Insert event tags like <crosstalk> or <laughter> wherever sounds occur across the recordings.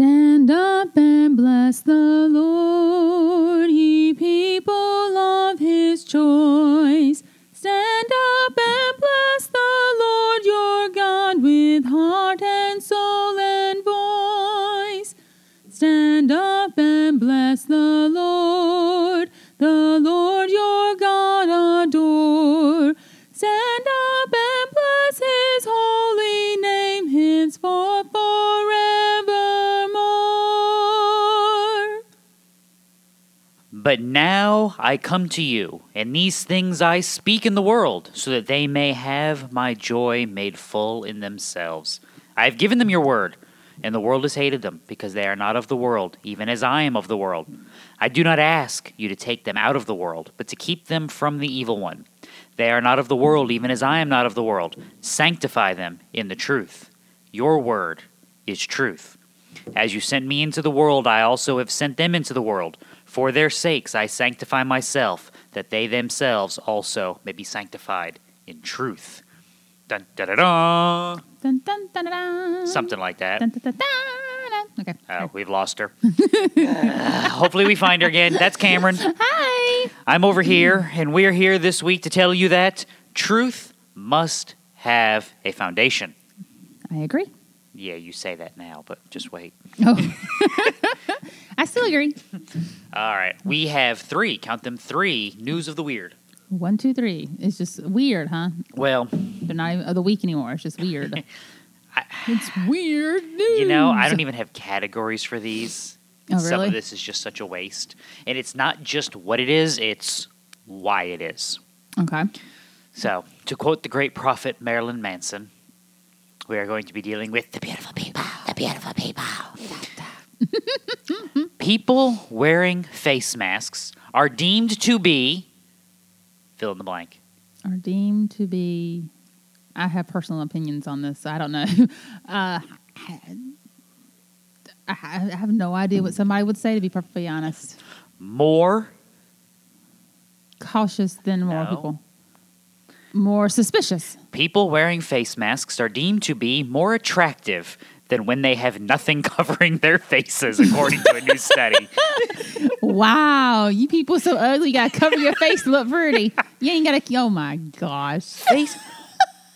Stand up and bless the Lord, I come to you, and these things I speak in the world, so that they may have my joy made full in themselves. I have given them your word, and the world has hated them, because they are not of the world, even as I am of the world. I do not ask you to take them out of the world, but to keep them from the evil one. They are not of the world, even as I am not of the world. Sanctify them in the truth. Your word is truth. As you sent me into the world, I also have sent them into the world. For their sakes I sanctify myself, that they themselves also may be sanctified in truth. Dun, da, da, da. Dun, dun, dun, dun, dun. Something like that. Dun, dun, dun. Okay. Oh, we've lost her. Uh, <laughs> hopefully, we find her again. That's Cameron. Hi. I'm over here, and we're here this week to tell you that truth must have a foundation. I agree. Yeah, you say that now, but just wait. Oh. <laughs> I still agree. All right, we have three, count them three, news of the weird. One, two, three. It's just weird, huh? Well, They're not even of the week anymore. It's just weird. <laughs> I- it's weird news. you know, I don't even have categories for these. Oh, really? Some of this is just such a waste. And it's not just what it is, it's why it is. Okay. So, to quote the great prophet Marilyn Manson, we are going to be dealing with the beautiful people, the beautiful people. <laughs> people wearing face masks are deemed to be fill in the blank. Are deemed to be. I have personal opinions on this. I don't know. <laughs> Uh, I, I have no idea what somebody would say. To be perfectly honest, More cautious than more No. people. More suspicious. people wearing face masks are deemed to be more attractive than when they have nothing <laughs> covering their faces, according to a new study. wow, you people so ugly. You gotta cover your face to look pretty. You ain't gotta. Oh my gosh. Face,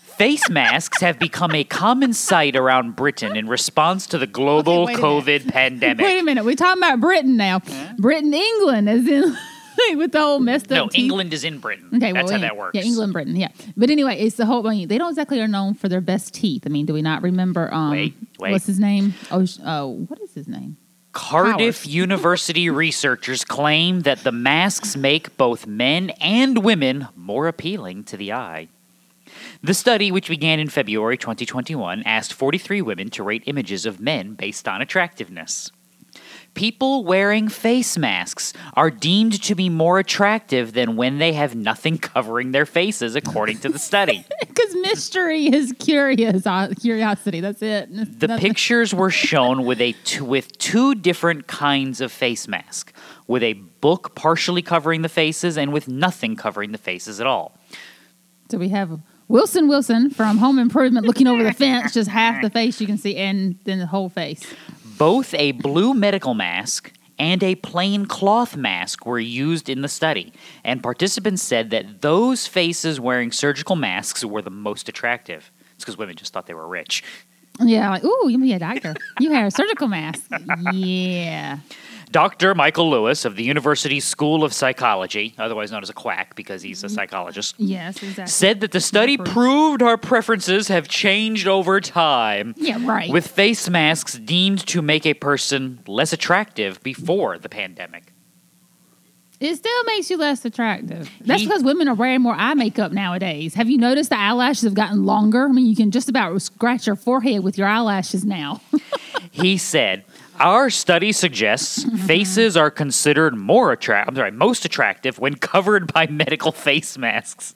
face masks have become a common sight around Britain in response to the global Okay, COVID pandemic. Wait a <laughs> minute. We're talking about Britain now. Britain, England, as in <laughs> with the whole messed up. No, teeth. England is in Britain. Okay, That's well, how yeah, that works. Yeah, England, Britain, yeah. But anyway, it's the whole. I mean, they don't exactly are known for their best teeth. I mean, do we not remember? Um, Wait, wait. What's his name? Oh, oh, what is his name? Cardiff Powers. University <laughs> researchers claim that the masks make both men and women more appealing to the eye. The study, which began in February 2021, asked 43 women to rate images of men based on attractiveness. People wearing face masks are deemed to be more attractive than when they have nothing covering their faces, according to the study. <laughs> Because mystery is curious. Uh, curiosity. That's it. The Nothing- pictures were shown with a t- with two different kinds of face mask, with a book partially covering the faces and with nothing covering the faces at all. So we have Wilson Wilson from Home Improvement looking over the fence, just half the face you can see, and then the whole face. Both a blue medical mask and a plain cloth mask were used in the study, and participants said that those faces wearing surgical masks were the most attractive. It's because women just thought they were rich. Yeah, like, ooh, you be a doctor. You had a surgical mask. <laughs> Yeah. Dr. Michael Lewis of the University School of Psychology, otherwise known as a quack because he's a mm-hmm. psychologist, Yes, exactly. said that the study proved our preferences have changed over time. Yeah, right. With face masks deemed to make a person less attractive before the pandemic. It still makes you less attractive. That's He- because women are wearing more eye makeup nowadays. Have you noticed the eyelashes have gotten longer? I mean, you can just about scratch your forehead with your eyelashes now. <laughs> He said, Our study suggests <laughs> faces are considered more attractive, I'm sorry, most attractive when covered by <laughs> medical face masks.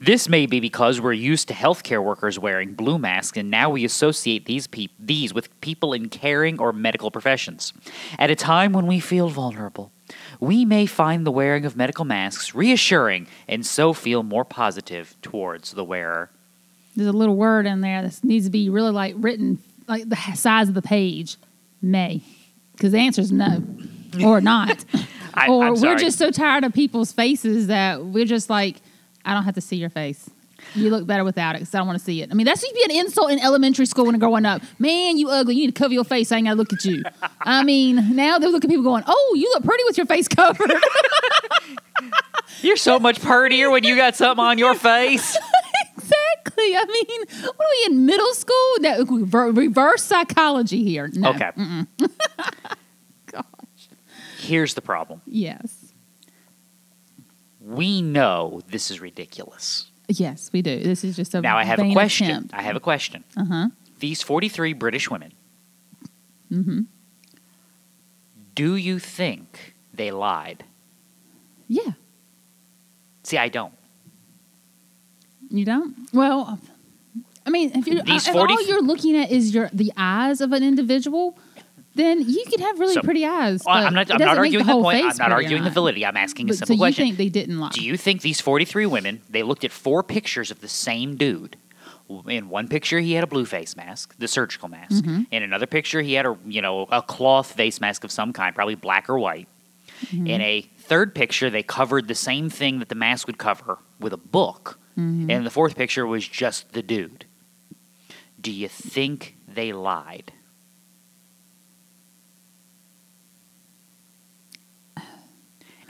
this may be because we're used to healthcare workers wearing blue masks, and now we associate these peop- these with people in caring or medical professions. At a time when we feel vulnerable, we may find the wearing of medical masks reassuring and so feel more positive towards the wearer. There's a little word in there that needs to be really like written like the size of the page. May, because the answer is no, or <laughs> not, I, or we're just so tired of people's faces that we're just like, I don't have to see your face. You look better without it because I don't want to see it. I mean, that's used to be an insult in elementary school when growing up. Man, you ugly. You need to cover your face. I ain't got to look at you. I <laughs> mean, now they look at people going, oh, you look pretty with your face covered. <laughs> You're so much prettier when you got something on your face. Exactly. I mean, what are we in middle school? That rever- reverse psychology here. No. Okay. <laughs> Gosh. Here's the problem. Yes. We know this is ridiculous. Yes, we do. This is just a Now I have a question. attempt. I have a question. Uh huh. These 43 British women, Mm-hmm. do you think they lied? Yeah. See, I don't. You don't? Well, I mean, if, you're, These if 40 all you're looking at is your the eyes of an individual, then you could have really So, pretty eyes. Well, but I'm not, it I'm doesn't not make arguing the, whole point. I'm face not pretty or arguing the not. validity. I'm asking a But, simple so question. you think they didn't lie? Do you think these 43 women, they looked at four pictures of the same dude? In one picture, he had a blue face mask, the surgical mask. Mm-hmm. In another picture, he had a you know a cloth face mask of some kind, probably black or white. Mm-hmm. In a third picture, they covered the same thing that the mask would cover with a book. Mm-hmm. And the fourth picture was just the dude. Do you think they lied?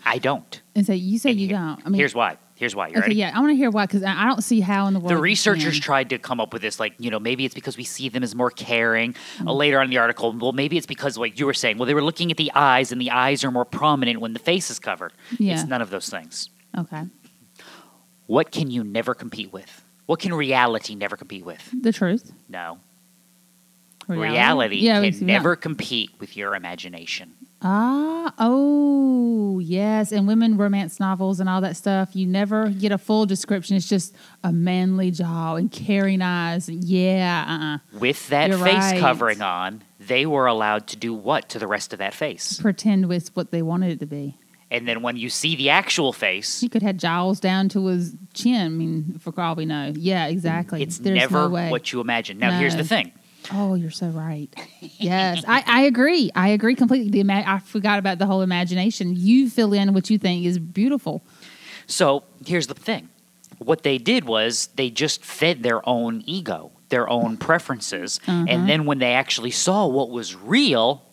I don't. and so you say you don't. I mean, here's why. Here's why. You okay, ready? yeah, I want to hear why because I don't see how in the world The researchers tried to come up with this, like, you know, maybe it's because we see them as more caring. Mm-hmm. Uh, later on in the article, well, maybe it's because, like you were saying, well, they were looking at the eyes, and the eyes are more prominent when the face is covered. Yeah. It's none of those things. Okay, What can you never compete with? What can reality never compete with? the truth. No. Reality, Reality, yeah, can never compete with your imagination. Ah, oh, yes. And women romance novels and all that stuff, you never get a full description. It's just a manly jaw and caring eyes. Yeah, uh-uh. With that You're face right. covering on, they were allowed to do what to the rest of that face? Pretend with what they wanted it to be. And then when you see the actual face, He could have jowls down to his chin. I mean, for all we know. Yeah, exactly. it's There's never no what you imagine. Now, here's the thing. Oh, you're so right. <laughs> Yes, I, I agree. I agree completely. The ima- I forgot about the whole imagination. You fill in what you think is beautiful. So here's the thing. What they did was they just fed their own ego, their own preferences. Uh-huh. And then when they actually saw what was real,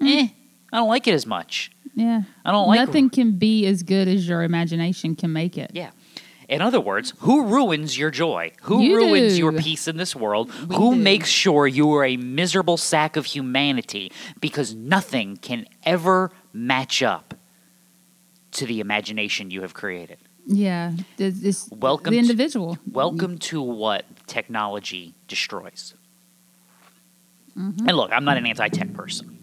eh, I don't like it as much. Yeah. I don't like Nothing can be as good as your imagination can make it. Yeah. In other words, who ruins your joy? Who You ruins do. your peace in this world? We who do. makes sure you are a miserable sack of humanity? Because nothing can ever match up to the imagination you have created. Yeah. This, Welcome the to- individual. Welcome to what technology destroys. Mm-hmm. And look, I'm not an anti tech person.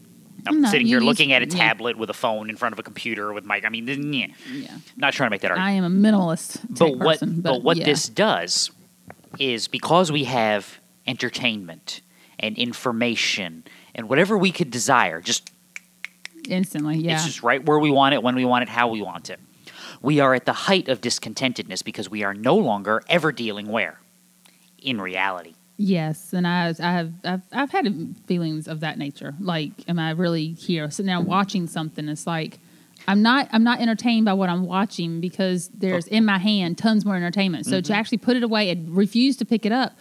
I'm No, sitting here looking at a yeah. tablet with a phone in front of a computer with my. I mean, yeah, Yeah. not trying to make that argument. I am a minimalist but what person. but, what yeah. this does is because we have entertainment and information and whatever we could desire, just instantly, yeah. it's just right where we want it, when we want it, how we want it. We are at the height of discontentedness because we are no longer ever dealing where? In reality. Yes, and I, I have, I've, I've had feelings of that nature. Like, am I really here sitting there watching something? It's like I'm not, I'm not entertained by what I'm watching because there's in my hand tons more entertainment. So Mm-hmm. to actually put it away and refuse to pick it up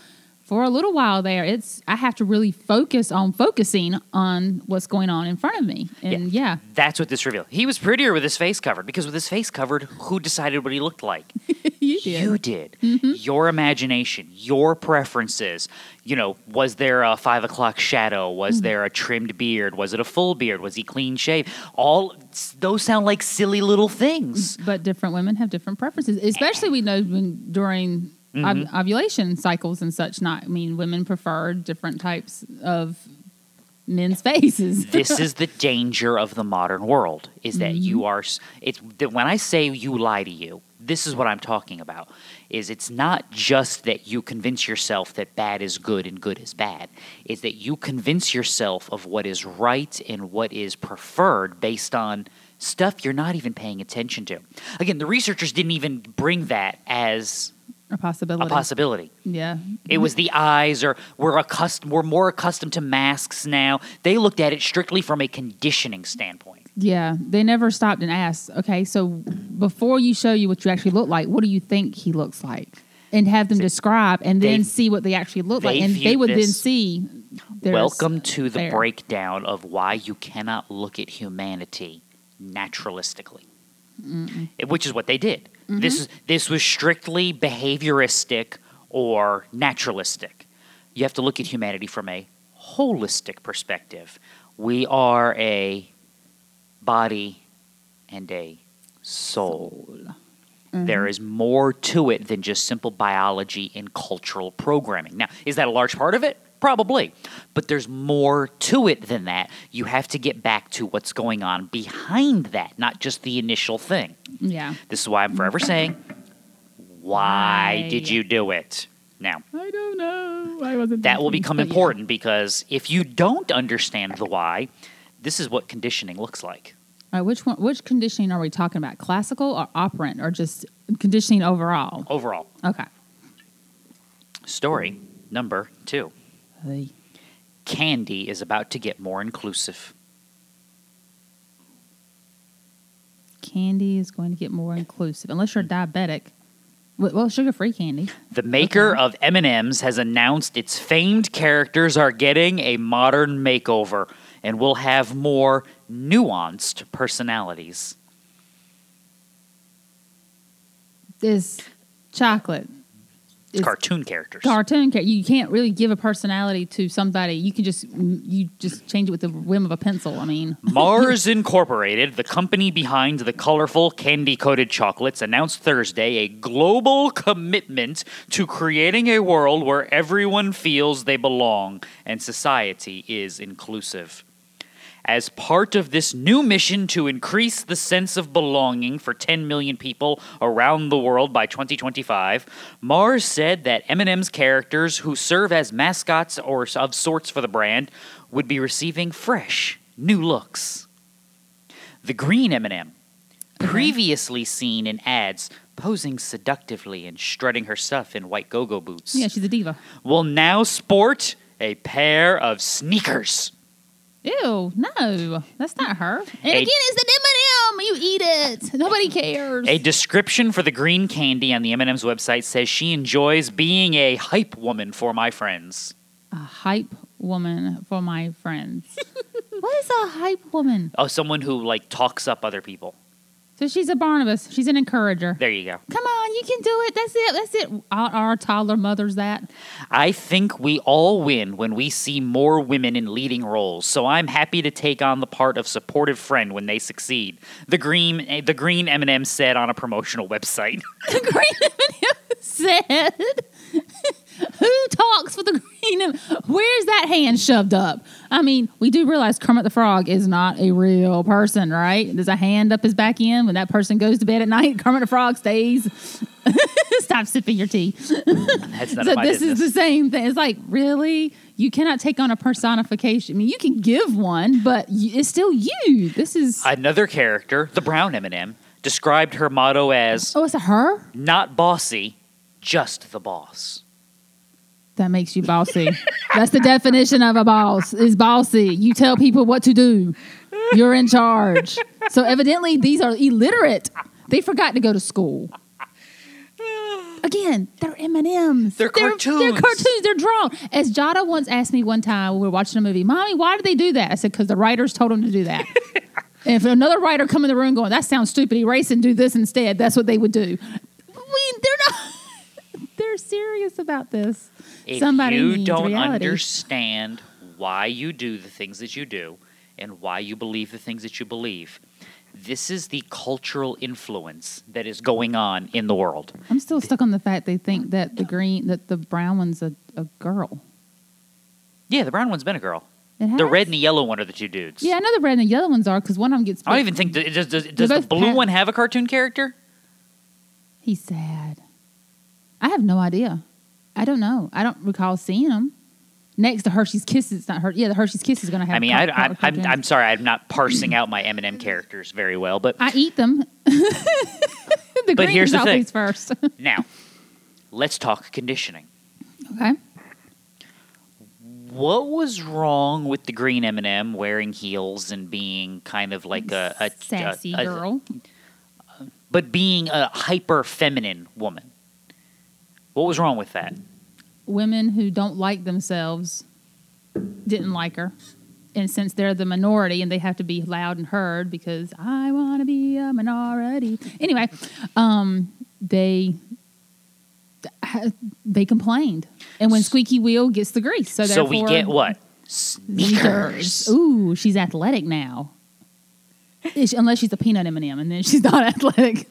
for a little while there, it's I have to really focus on focusing on what's going on in front of me. And yeah, That's what this revealed. He was prettier with his face covered because with his face covered, who decided what he looked like? <laughs> you did. You did. Mm-hmm. Your imagination, your preferences. You know, was there a five o'clock shadow? Was mm. there a trimmed beard? Was it a full beard? Was he clean shaved? All those sound like silly little things. Mm, but different women have different preferences, especially we know when during Mm-hmm. ovulation cycles and such. Not, I mean, women prefer different types of men's faces. <laughs> this is the danger of the modern world is that mm-hmm. you are it's that when i say you lie to you this is what i'm talking about is it's not just that you convince yourself that bad is good and good is bad it's that you convince yourself of what is right and what is preferred based on stuff you're not even paying attention to again the researchers didn't even bring that as A possibility. a possibility. yeah. It was the eyes, or we're accustomed. We're more accustomed to masks now. They looked at it strictly from a conditioning standpoint. Yeah. They never stopped and asked, okay, so before you show you what you actually look like, what do you think he looks like? And have them describe and then see what they actually look like. And they would then see. Welcome to the there. breakdown of why you cannot look at humanity naturalistically, It- which is what they did. Mm-hmm. This is this was strictly behavioristic or naturalistic. You have to look at humanity from a holistic perspective. We are a body and a soul. Mm-hmm. There is more to it than just simple biology and cultural programming. Now, is that a large part of it? Probably. But there's more to it than that. You have to get back to what's going on behind that, not just the initial thing. Yeah. This is why I'm forever saying, why Why? did you do it? Now, I don't know. I wasn't. that will become but yeah. important because if you don't understand the why, this is what conditioning looks like. Which one? Which conditioning are we talking about? Classical or operant, or just conditioning overall? Overall, Okay. story number two. Hey. Candy is about to get more inclusive. Candy is going to get more inclusive, unless you're diabetic. Well, well, sugar-free candy. The maker Okay. of M&Ms has announced its famed characters are getting a modern makeover and we'll have more nuanced personalities. This chocolate. Cartoon characters. cartoon character. You can't really give a personality to somebody. You can just you just change it with the whim of a pencil. I mean, <laughs> Mars Incorporated, the company behind the colorful candy coated chocolates, announced Thursday a global commitment to creating a world where everyone feels they belong and society is inclusive. As part of this new mission to increase the sense of belonging for 10 million people around the world by 2025, Mars said that M&M's characters who serve as mascots or of sorts for the brand would be receiving fresh, new looks. The green M&M, previously seen in ads posing seductively and strutting her stuff in white go-go boots, yeah, she's a diva. will now sport a pair of sneakers. Ew, no, that's not her. And A- again, it's an M and M. You eat it. Nobody cares. A description for the green candy on the M&M's website says she enjoys being a hype woman for my friends. a hype woman for my friends. <laughs> what is a hype woman? Oh, someone who like talks up other people. So she's a Barnabas. She's an encourager. There you go. Come on, you can do it. That's it. That's it. Our, our toddler mothers that. I think we all win when we see more women in leading roles. So I'm happy to take on the part of supportive friend when they succeed. The green, eh, the green M&M said on a promotional website. <laughs> The green M&M said, <laughs> "Who talks for the green? Where's that hand shoved up? I mean, we do realize Kermit the Frog is not a real person, right? There's a hand up his back end when that person goes to bed at night. <laughs> Kermit the Frog stays. <laughs> Stop sipping your tea. That's none so this business. is the same thing. It's like really, you cannot take on a personification. I mean, you can give one, but it's still you. This is Another character, the brown M&M, described her motto as oh, it's a her. not bossy, just the boss. That makes you bossy. That's the definition of a boss is bossy. You tell people what to do. You're in charge. So evidently these are illiterate. They forgot to go to school. Again, they're M and M's. They're They're cartoons. cartoons. They're drawn. As Jada once asked me one time when we were watching a movie, "Mommy, why did they do that?" I said, "Because the writers told them to do that." and <laughs> if another writer come in the room going, "That sounds stupid," erase and do this instead. That's what they would do. We, they're not. they're serious about this. If Somebody you needs don't reality. understand why you do the things that you do and why you believe the things that you believe, this is the cultural influence that is going on in the world. I'm still stuck on the fact they think that the green, that the brown one's a, a girl. Yeah, the brown one's been a girl. The red and the yellow one are the two dudes. Yeah, I know the red and the yellow ones are because one of them gets. I don't even think that, does, does, does the blue pa- one have a cartoon character? He's sad. I have no idea. I don't know. I don't recall seeing them Next to Hershey's Kisses, not her. Yeah, the Hershey's Kiss is going to have. I mean, I, I, I'm. I'm sorry, I'm not parsing out my M&M characters very well, but I eat them. <laughs> the But green here's the thing. first. <laughs> Now, let's talk conditioning. Okay. What was wrong with the green M&M wearing heels and being kind of like a, a Sassy a- a- girl. but being a hyper feminine woman? What was wrong with that? Women who don't like themselves didn't like her. And since they're the minority and they have to be loud and heard because I want to be a minority. Anyway, um, they they complained. And when squeaky wheel gets the grease, so So we get what? Sneakers. Sneakers. Ooh, she's athletic now. Unless she's a peanut M and m and then she's not <laughs> athletic.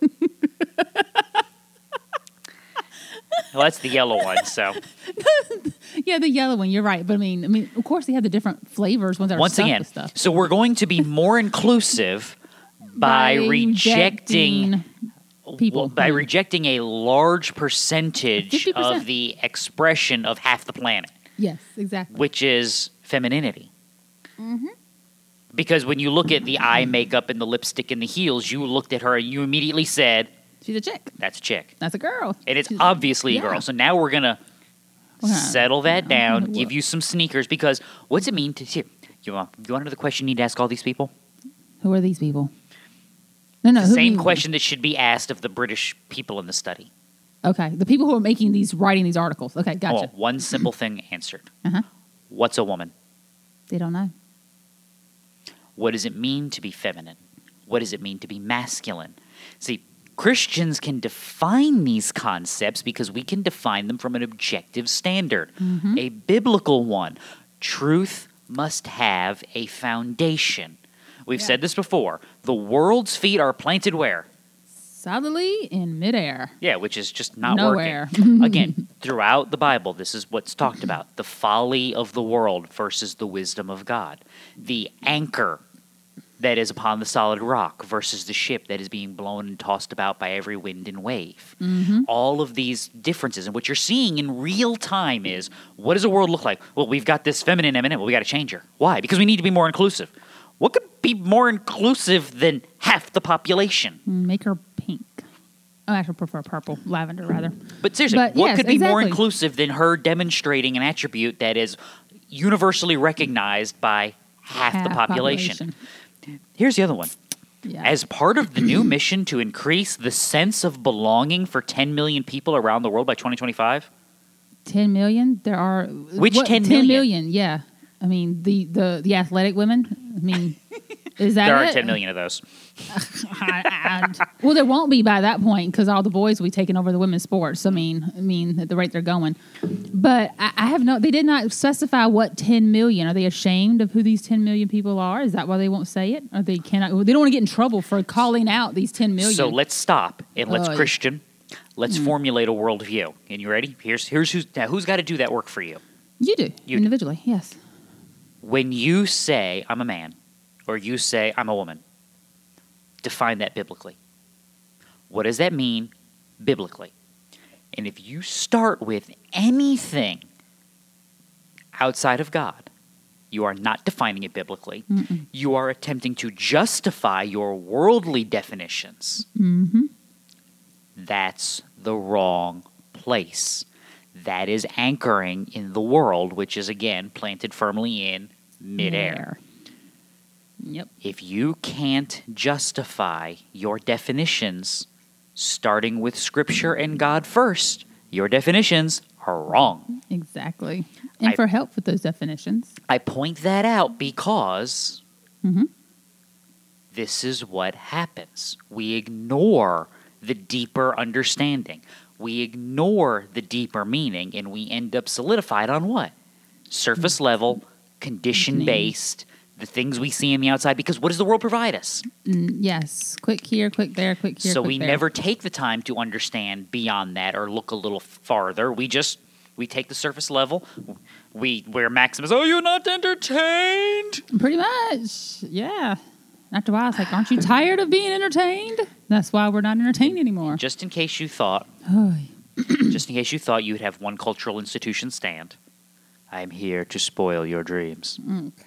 Well, that's the yellow one. So <laughs> yeah, the yellow one. You're right, but I mean, I mean, of course they have the different flavors ones that once again, stuff. so we're going to be more inclusive by, rejecting people. well, by Mm. rejecting a large percentage 50%. of the expression of half the planet, Yes, exactly. which is femininity. Mm-hmm. Because when you look at the eye makeup and the lipstick and the heels, you looked at her and you immediately said, She's a chick. "That's a chick," That's a girl. and it's She's- obviously a yeah. girl. So now we're gonna We're settle that I'm down, gonna give look. you some sneakers. Because what's it mean to here? You want you want to know the question you need to ask all these people? Who are these people? No, no. The who same you- question that should be asked of the British people in the study. Okay, the people who are making these, writing these articles. Okay, Oh, gotcha. one simple thing answered. Uh-huh. What's a woman? They don't know. What does it mean to be feminine? What does it mean to be masculine? See, Christians can define these concepts because we can define them from an objective standard, Mm-hmm. a biblical one. Truth must have a foundation. We've Yeah. said this before. The world's feet are planted where? Solidly in midair. Yeah, which is just not Nowhere. working. <laughs> Again, <laughs> throughout the Bible, this is what's talked about the folly of the world versus the wisdom of God, the anchor that is upon the solid rock versus the ship that is being blown and tossed about by every wind and wave. Mm-hmm. All of these differences, and what you're seeing in real time is what does the world look like? Well, we've got this feminine M&M, well, we got to change her. Why? Because we need to be more inclusive. What could be more inclusive than half the population? Mm, make her pink. Oh, I actually prefer purple, lavender rather. But seriously, But what yes, could be more inclusive than her demonstrating an attribute that is universally recognized by half, the population? Here's the other one. Yeah. As part of the new <clears throat> mission to increase the sense of belonging for 10 million people around the world by 2025, 10 million there are Which what, 10 10 million? million yeah i mean the the the athletic women i mean <laughs> is that there are it? 10 million of those. <laughs> I- I- well there won't be by that point because all the boys will be taking over the women's sports i mean i mean at the rate they're going but I, I have no they did not specify what 10 million are they ashamed of who these 10 million people are is that why they won't say it or they cannot they don't want to get in trouble for calling out these 10 million So let's stop and let's Oh. Christian. Let's Hmm. formulate a worldview. And you ready? Here's here's who's now who's got to do that work for you. you do You do. individually yes When you say I'm a man, or you say I'm a woman, define that biblically. What does that mean biblically? And if you start with anything outside of God, you are not defining it biblically. Mm-mm. You are attempting to justify your worldly definitions. mm-hmm That's the wrong place. That is anchoring in the world, which is again planted firmly in midair. yep If you can't justify your definitions starting with Scripture and God first, your definitions are wrong. Exactly. And I- for help with those definitions. I point that out because Mhm. this is what happens. We ignore the deeper understanding. We ignore the deeper meaning and we end up solidified on what? Surface level, condition based, the things we see in the outside because what does the world provide us? Mm, yes. Quick here, quick there, quick here. so quick we there. never take the time to understand beyond that or look a little farther. We just we take the surface level. We where Maximus, oh, you're not entertained. Pretty much. Yeah. After a while, it's like, aren't you tired of being entertained? That's why we're not entertained anymore. Just in case you thought, Oh, just in case you thought you'd have one cultural institution stand, I am here to spoil your dreams.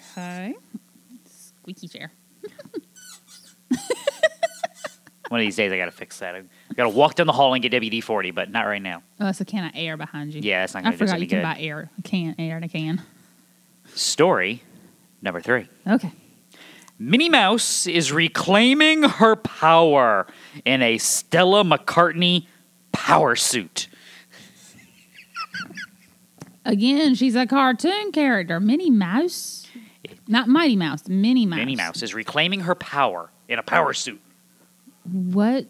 okay. Squeaky chair. <laughs> One of these days, I got to fix that. I gotta walk down the hall and get WD 40, but not right now. Oh, it's a can of air behind you. Yeah, that's not I going to do us forgot any you can good. buy air. A can, air in a can. Story number three Okay. Minnie Mouse is reclaiming her power in a Stella McCartney power suit. Again, she's a cartoon character. Minnie Mouse? Not Mighty Mouse. Minnie Mouse. Minnie Mouse is reclaiming her power in a power suit. What?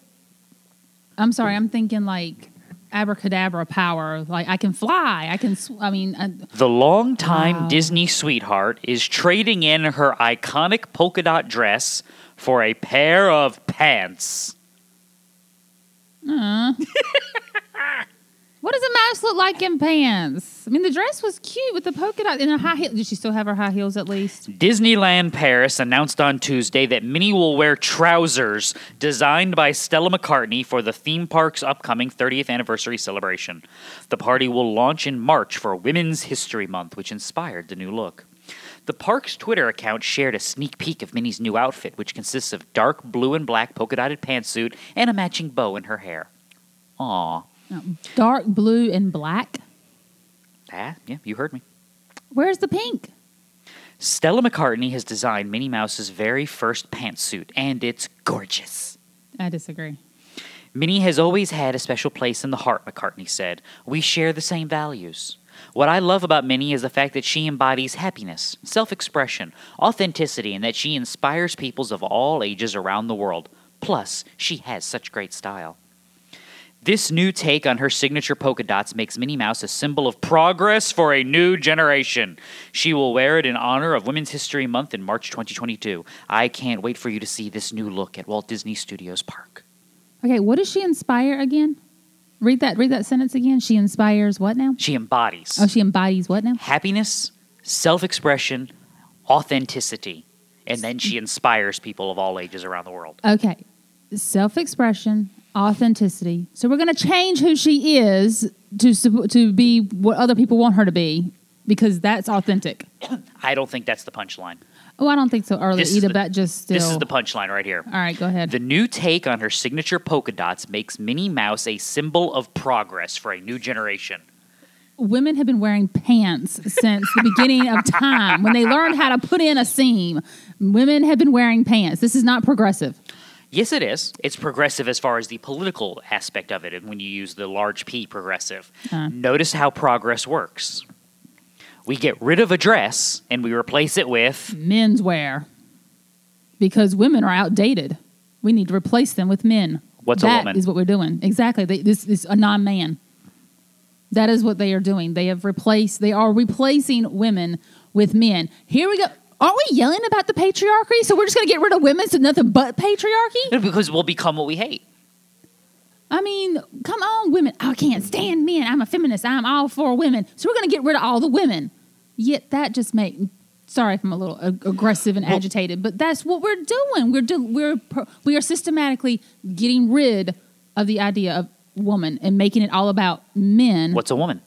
I'm sorry. I'm thinking like abracadabra power. Like I can fly. I can. Sw- I mean, uh, The longtime Wow. Disney sweetheart is trading in her iconic polka dot dress for a pair of pants. uh. <laughs> what does a mouse look like in pants? I mean, the dress was cute with the polka dot and her high heel. Did she still have her high heels at least? Disneyland Paris announced on Tuesday that Minnie will wear trousers designed by Stella McCartney for the theme park's upcoming 30th anniversary celebration. The party will launch in March for Women's History Month, which inspired the new look. The park's Twitter account shared a sneak peek of Minnie's new outfit, which consists of dark blue and black polka dotted pantsuit and a matching bow in her hair. Aw. Dark blue and black. Ah, yeah, you heard me. Where's the pink? Stella McCartney has designed Minnie Mouse's very first pantsuit, and it's gorgeous. I disagree. Minnie has always had a special place in the heart, McCartney said. We share the same values. What I love about Minnie is the fact that she embodies happiness, self expression, authenticity, and that she inspires peoples of all ages around the world. Plus, she has such great style. This new take on her signature polka dots makes Minnie Mouse a symbol of progress for a new generation. She will wear it in honor of Women's History Month in March 2022. I can't wait for you to see this new look at Walt Disney Studios Park. Okay, what does she inspire again? Read that. Read that sentence again. She inspires what now? She embodies Oh, she embodies what now? happiness, self expression, authenticity, and then she inspires people of all ages around the world. Okay, self-expression, authenticity. So we're going to change who she is to to be what other people want her to be because that's authentic. <coughs> I don't think that's the punchline. Oh, I don't think so early This either. the- but just still. This is the punchline right here. All right, go ahead. The new take on her signature polka dots makes Minnie Mouse a symbol of progress for a new generation. Women have been wearing pants since the beginning of time. When they learned how to put in a seam, women have been wearing pants. This is not progressive. Yes, it is. It's progressive as far as the political aspect of it, and when you use the large P progressive. Uh. Notice how progress works. We get rid of a dress and we replace it with Menswear, because women are outdated. We need to replace them with men. What's a woman? is what we're doing. Exactly. They, this is a non-man. That is what they are doing. They have replaced. They are replacing women with men. Here we go. Aren't we yelling about the patriarchy? So we're just going to get rid of women so nothing but patriarchy? because we'll become what we hate. I mean, come on, women. I can't stand men. I'm a feminist. I'm all for women. So we're going to get rid of all the women. Yet that just makes. Sorry if I'm a little ag- aggressive and Well- agitated, but that's what we're doing. We're do, we're pro- we are systematically getting rid of the idea of woman and making it all about men. What's a woman?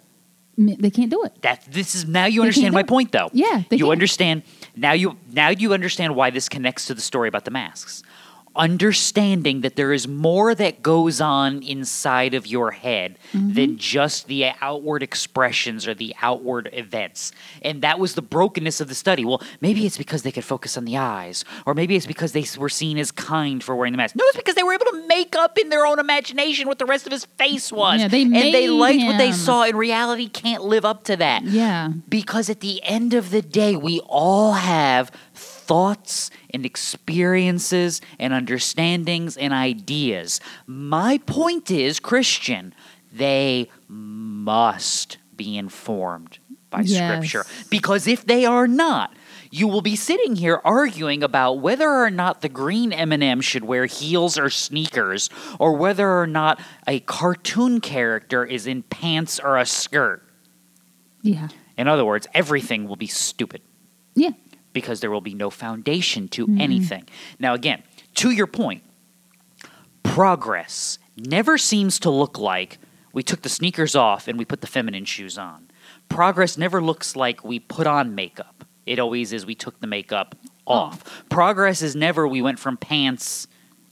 They can't do it. That this is now you understand my point though. Yeah, they you can't. understand now you now you understand why this connects to the story about the masks. Understanding that there is more that goes on inside of your head Mm-hmm. than just the outward expressions or the outward events. And that was the brokenness of the study. Well, maybe it's because they could focus on the eyes, or maybe it's because they were seen as kind for wearing the mask. No, it's because they were able to make up in their own imagination what the rest of his face was. Yeah, they and they liked what they saw. In reality, can't live up to that. Yeah. Because at the end of the day, we all have thoughts and experiences and understandings and ideas. My point is, Christian, they must be informed by Yes. Scripture. Because if they are not, you will be sitting here arguing about whether or not the green M&M should wear heels or sneakers or whether or not a cartoon character is in pants or a skirt. Yeah. In other words, everything will be stupid Yeah. Because there will be no foundation to mm-hmm. anything. Now, again, to your point, progress never seems to look like we took the sneakers off and we put the feminine shoes on. Progress never looks like we put on makeup. It always is we took the makeup oh. off. Progress is never we went from pants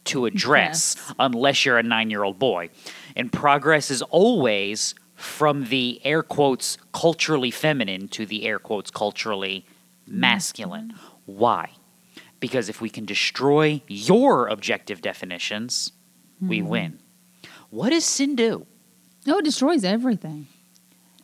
to address Yes. unless you're a nine year old boy. And progress is always from the air quotes culturally feminine to the air quotes culturally masculine. Why? Because if we can destroy your objective definitions, we hmm. win. What does sin do? No, it destroys everything.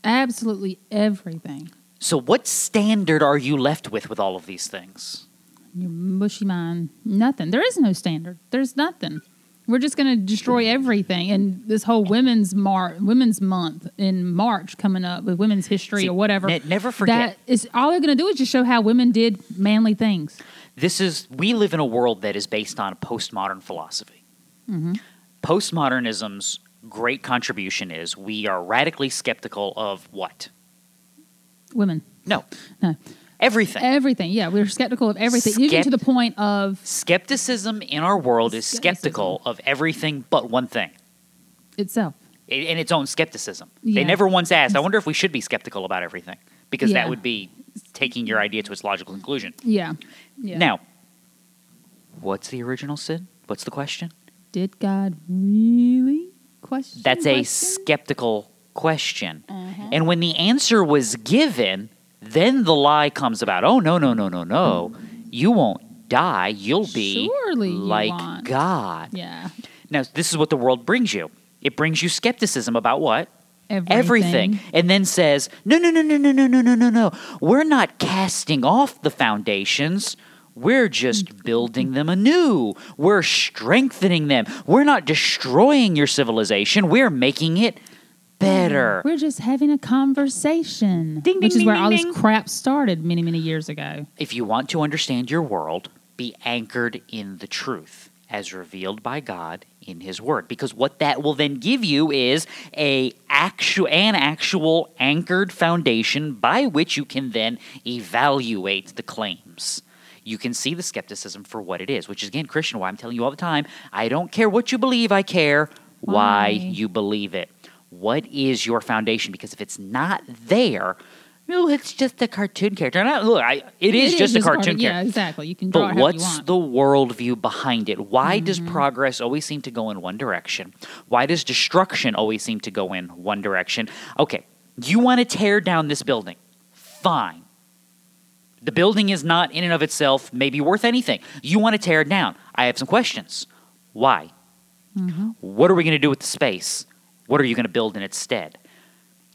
Absolutely everything. So, what standard are you left with with all of these things? Your mushy mind. Nothing. There is no standard. There's nothing. We're just going to destroy everything. And this whole women's mar- women's month in March coming up with women's history See, or whatever. ne- never forget. That is all they're going to do is just show how women did manly things. This is, we live in a world that is based on postmodern philosophy. Mm-hmm. Postmodernism's great contribution is we are radically skeptical of what? Women. No, No. Everything. Everything. Yeah, we're skeptical of everything. Even to the point of Skepticism in our world is skeptical of everything but one thing. itself. in its own skepticism. They never once asked, I wonder if we should be skeptical about everything, because Yeah. that would be taking your idea to its logical conclusion. Yeah. yeah. Now, what's the original sin? What's the question? did God really question? That's a question? skeptical question. Uh-huh. And when the answer was given, then the lie comes about. Oh, no, no, no, no, no. You won't die. You'll be Surely you like won't. God. Yeah. Now, this is what the world brings you it brings you skepticism about what? Everything. everything and then says no no no no no no no no no no we're not casting off the foundations we're just building them anew we're strengthening them we're not destroying your civilization we're making it better We're just having a conversation, Ding, ding, which is ding, where ding, all ding. this crap started many, many years ago. if you want to understand your world be anchored in the truth as revealed by God in his word because what that will then give you is a actual an actual anchored foundation by which you can then evaluate the claims you can see the skepticism for what it is which is again christian why i'm telling you all the time i don't care what you believe i care why, Why? you believe it what is your foundation because if it's not there no, it's just a cartoon character. And I, look, I, it is just a cartoon Yeah, character. exactly. You can draw But it what's the worldview behind it? Why does Mm-hmm. progress always seem to go in one direction? Why does destruction always seem to go in one direction? Okay, you want to tear down this building. Fine. The building is not in and of itself maybe worth anything. You want to tear it down. I have some questions. Why? Mm-hmm. What are we going to do with the space? What are you going to build in its stead?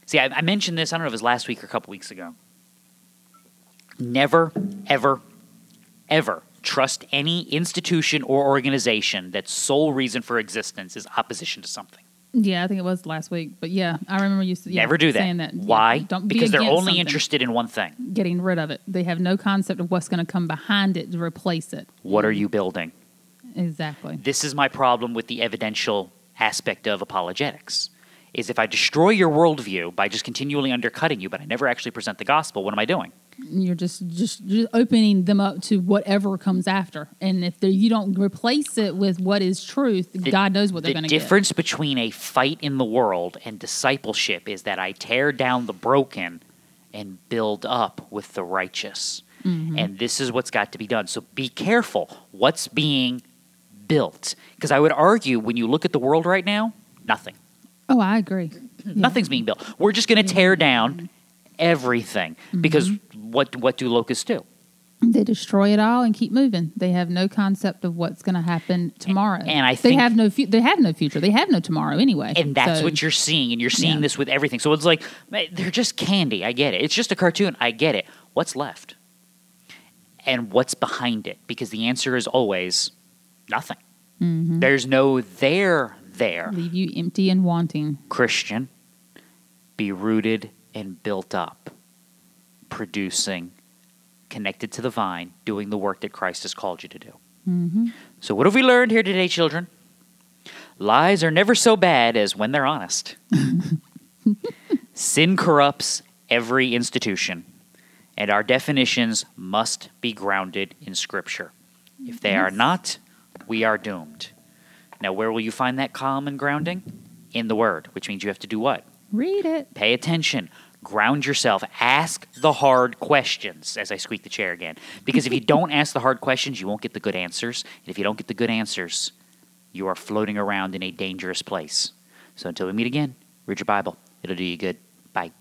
See, I, I mentioned this, I don't know if it was last week or a couple weeks ago. Never, ever, ever trust any institution or organization that's sole reason for existence is opposition to something. yeah, I think it was last week, but yeah, I remember you yeah, Never do that. saying that. Yeah, Why? don't be because they're only something. interested in one thing. getting rid of it. They have no concept of what's going to come behind it to replace it. What are you building? Exactly. This is my problem with the evidential aspect of apologetics. Is if I destroy your worldview by just continually undercutting you, but I never actually present the gospel, what am I doing? You're just just just opening them up to whatever comes after, and if you don't replace it with what is truth, The- God knows what they're going to get. The difference between a fight in the world and discipleship is that I tear down the broken and build up with the righteous. Mm-hmm. And this is what's got to be done. So be careful what's being built. Because I would argue when you look at the world right now, nothing. Oh, I agree. <clears throat> Nothing's being built. We're just going to tear down everything. Because Mm-hmm. what, what do locusts do? They destroy it all and keep moving. They have no concept of what's going to happen tomorrow. And I they have no fu- they have no future. They have no tomorrow anyway. And that's So- what you're seeing, and you're seeing Yeah. this with everything. So it's like they're just candy. I get it. It's just a cartoon. I get it. What's left? And what's behind it? Because the answer is always nothing. Mhm. There's no there there. leave you empty and wanting. Christian, be rooted and built up, producing, connected to the vine, doing the work that Christ has called you to do. hmm So, what have we learned here today, children? Lies are never so bad as when they're honest. <laughs> Sin corrupts every institution, and our definitions must be grounded in Scripture. If they are not, we are doomed. Now, where will you find that calm and grounding? In the Word, which means you have to do what? Read it. Pay attention. Ground yourself. Ask the hard questions as I squeak the chair again. Because if you <laughs> don't ask the hard questions, you won't get the good answers. And if you don't get the good answers, you are floating around in a dangerous place. So until we meet again, read your Bible. It'll do you good. Bye.